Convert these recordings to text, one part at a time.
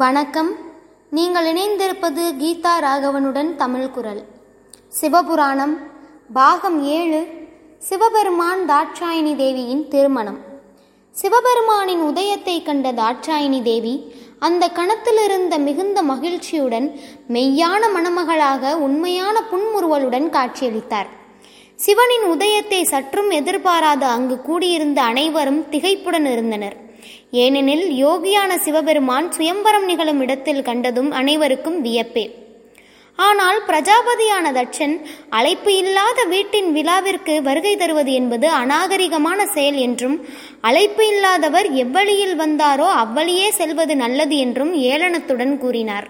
வணக்கம். நீங்கள் இணைந்திருப்பது கீதா ராகவனுடன் தமிழ் குரல். சிவபுராணம் பாகம் ஏழு சிவபெருமான் தாட்சாயணி தேவியின் திருமணம். சிவபெருமானின் உதயத்தை கண்ட தாட்சாயணி தேவி அந்த கணத்திலிருந்த மிகுந்த மகிழ்ச்சியுடன் மெய்யான மணமகளாக உண்மையான புன்முறுவலுடன் காட்சியளித்தார். சிவனின் உதயத்தை சற்றும் எதிர்பாராத அங்கு கூடியிருந்த அனைவரும் திகைப்புடன் இருந்தனர். ஏனெனில் யோகியான சிவபெருமான் சுயம்பரம் நிகழும் இடத்தில் கண்டதும் அனைவருக்கும் வியப்பே. ஆனால் பிரஜாபதியான தட்சன் அழைப்பு இல்லாத வீட்டின் விழாவிற்கு வருகை தருவது என்பது அநாகரிகமான செயல் என்றும் அழைப்பு இல்லாதவர் எவ்வழியில் வந்தாரோ அவ்வழியே செல்வது நல்லது என்றும் ஏளனத்துடன் கூறினார்.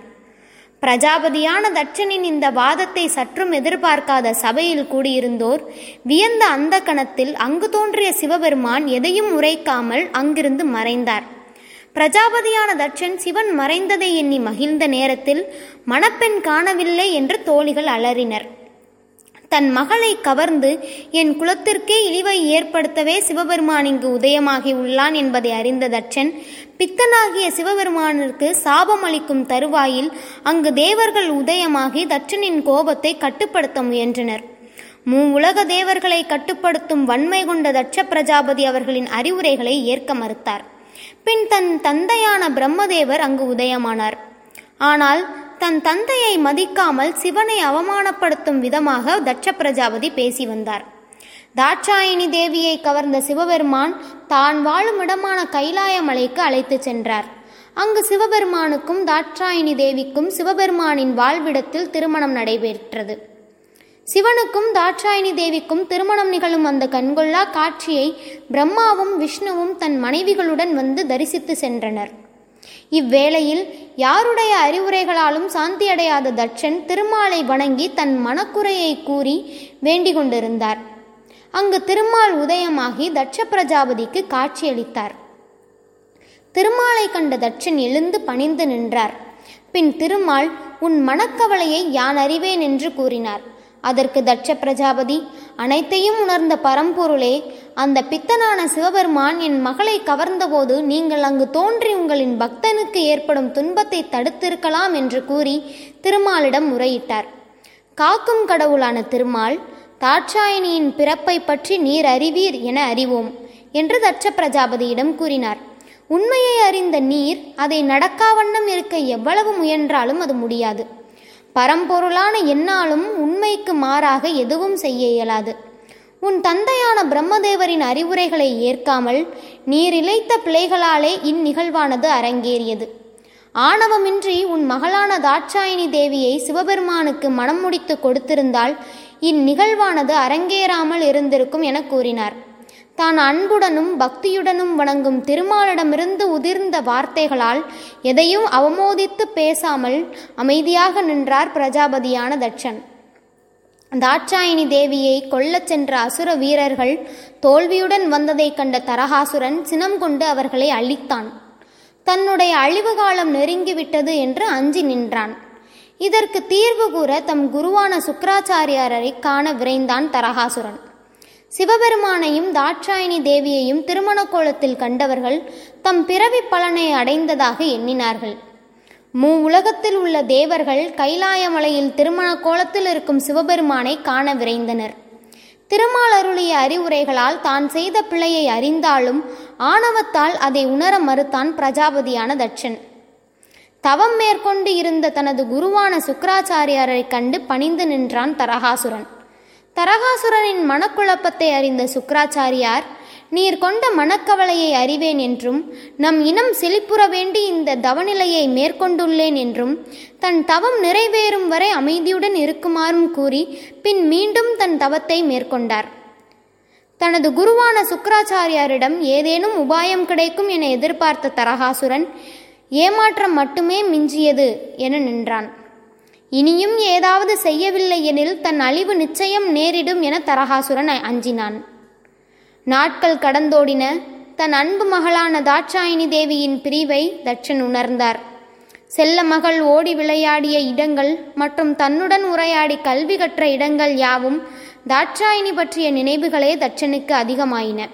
பிரஜாபதியான தட்சனின் இந்த வாதத்தை சற்றும் எதிர்பார்க்காத சபையில் கூடியிருந்தோர் வியந்த அந்த கணத்தில் அங்கு தோன்றிய சிவபெருமான் எதையும் உரைக்காமல் அங்கிருந்து மறைந்தார். பிரஜாபதியான தட்சன் சிவன் மறைந்ததை எண்ணி மகிழ்ந்த நேரத்தில் மணப்பெண் காணவில்லை என்று தோழிகள் அலறினர். தன் மகளை கவர்ந்து என் குலத்திற்கே இழிவை ஏற்படுத்தவே சிவபெருமான் இங்கு உதயமாகி உள்ளான் என்பதை அறிந்த தட்சன் பித்தனாகிய சிவபெருமானிற்கு சாபம் அளிக்கும் தருவாயில் அங்கு தேவர்கள் உதயமாகி தட்சனின் கோபத்தை கட்டுப்படுத்த முயன்றனர். மூ உலக தேவர்களை கட்டுப்படுத்தும் வன்மை கொண்ட தட்ச பிரஜாபதி அவர்களின் அறிவுரைகளை ஏற்க மறுத்தார். பின் தன் தந்தையான பிரம்மதேவர் அங்கு உதயமானார். ஆனால் தன் தந்தையை மதிக்காமல் சிவனை அவமானப்படுத்தும் விதமாக தட்ச பிரஜாபதி பேசி வந்தார். தாட்சாயினி தேவியை கவர்ந்த சிவபெருமான் தான் வாழும் இடமான கைலாய மலைக்கு அழைத்துச் சென்றார். அங்கு சிவபெருமானுக்கும் தாட்சாயினி தேவிக்கும் சிவபெருமானின் வாழ்விடத்தில் திருமணம் நடைபெற்றது. சிவனுக்கும் தாட்சாயினி தேவிக்கும் திருமணம் நிகழும் அந்த கண்கொள்ளா காட்சியை பிரம்மாவும் விஷ்ணுவும் தன் மனைவிகளுடன் வந்து தரிசித்து சென்றனர். இவ்வேளையில் யாருடைய அறிவுரைகளாலும் சாந்தியடையாத தட்சன் திருமாலை வணங்கி தன் மனக்குறையை கூறி வேண்டிக் கொண்டிருந்தார். அங்கு திருமால் உதயமாகி தட்ச பிரஜாபதிக்கு காட்சியளித்தார். திருமாலை கண்ட தட்சன் எழுந்து பணிந்து நின்றார். பின் திருமால் உன் மனக்கவலையை யான் அறிவேன் என்று கூறினார். அதற்கு தட்ச பிரஜாபதி அனைத்தையும் உணர்ந்த பரம்பொருளே அந்த பித்தனான சிவபெருமான் என் மகளை கவர்ந்தபோது நீங்கள் அங்கு தோன்றி உங்களின் பக்தனுக்கு ஏற்படும் துன்பத்தை தடுத்திருக்கலாம் என்று கூறி திருமாலிடம் முறையிட்டார். காக்கும் கடவுளான திருமால் தாட்சாயணியின் பிறப்பை பற்றி நீர் அறிவீர் என அறிவோம் என்று தட்ச பிரஜாபதியிடம் கூறினார். உண்மையை அறிந்த நீர் அதை நடக்காவண்ணம் இருக்க எவ்வளவு முயன்றாலும் அது முடியாது. பரம்பொருளான என்னாலும் உண்மைக்கு மாறாக எதுவும் செய்ய இயலாது. உன் தந்தையான பிரம்மதேவரின் அறிவுரைகளை ஏற்காமல் நீர் இழைத்த பிழைகளாலே இந்நிகழ்வானது அரங்கேறியது. ஆணவமின்றி உன் மகளான தாட்சாயினி தேவியை சிவபெருமானுக்கு மனம் முடித்து கொடுத்திருந்தால் இந்நிகழ்வானது அரங்கேறாமல் இருந்திருக்கும் என கூறினார். தான் அன்புடனும் பக்தியுடனும் வணங்கும் திருமாலிடமிருந்து உதிர்ந்த வார்த்தைகளால் எதையும் அவமோதித்து பேசாமல் அமைதியாக நின்றார் பிரஜாபதியான தட்சன். தாட்சாயணி தேவியை கொல்லச் சென்ற அசுர வீரர்கள் தோல்வியுடன் வந்ததைக் கண்ட தரகாசுரன் சினம் கொண்டு அவர்களை அழித்தான். தன்னுடைய அழிவு காலம் நெருங்கிவிட்டது என்று அஞ்சி நின்றான். இதற்கு தீர்வு கூற தம் குருவான சுக்கராச்சாரியாரை காண விரைந்தான் தரகாசுரன். சிவபெருமானையும் தாட்சாயணி தேவியையும் திருமண கோலத்தில் கண்டவர்கள் தம் பிறவி பலனை அடைந்ததாக எண்ணினார்கள். மூ உலகத்தில் உள்ள தேவர்கள் கைலாயமலையில் திருமண கோலத்தில் இருக்கும் சிவபெருமானை காண விரைந்தனர். திருமால் அருளிய அறிவுரைகளால் தான் செய்த பிழையை அறிந்தாலும் ஆணவத்தால் அதை உணர மறுத்தான் பிரஜாபதியான தட்சன். தவம் மேற்கொண்டு இருந்த தனது குருவான சுக்கராச்சாரியாரை கண்டு பணிந்து நின்றான் தரகாசுரன். தரகாசுரனின் மனக்குழப்பத்தை அறிந்த சுக்கராச்சாரியார் நீர் கொண்ட மனக்கவலையை அறிவேன் என்றும் நம் இனம் செழிப்புற வேண்டி இந்த தவநிலையை மேற்கொண்டுள்ளேன் என்றும் தன் தவம் நிறைவேறும் வரை அமைதியுடன் இருக்குமாறும் கூறி பின் மீண்டும் தன் தவத்தை மேற்கொண்டார். தனது குருவான சுக்கராச்சாரியாரிடம் ஏதேனும் உபாயம் கிடைக்கும் என எதிர்பார்த்த தரகாசுரன் ஏமாற்றம் மட்டுமே மிஞ்சியது என நின்றான். இனியும் ஏதாவது செய்யவில்லை எனில் தன் அழிவு நிச்சயம் நேரிடும் என தரகாசுரன் அஞ்சினான். நாட்கள் கடந்தோடின தன் அன்பு மகளான தாட்சாயினி தேவியின் பிரிவை தட்சன் உணர்ந்தார். செல்ல மகள் ஓடி விளையாடிய இடங்கள் மற்றும் தன்னுடன் உரையாடி கல்வி கற்ற இடங்கள் யாவும் தாட்சாயினி பற்றிய நினைவுகளே தட்சனுக்கு அதிகமாயின.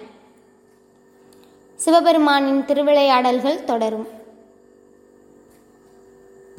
சிவபெருமானின் திருவிளையாடல்கள் தொடரும்.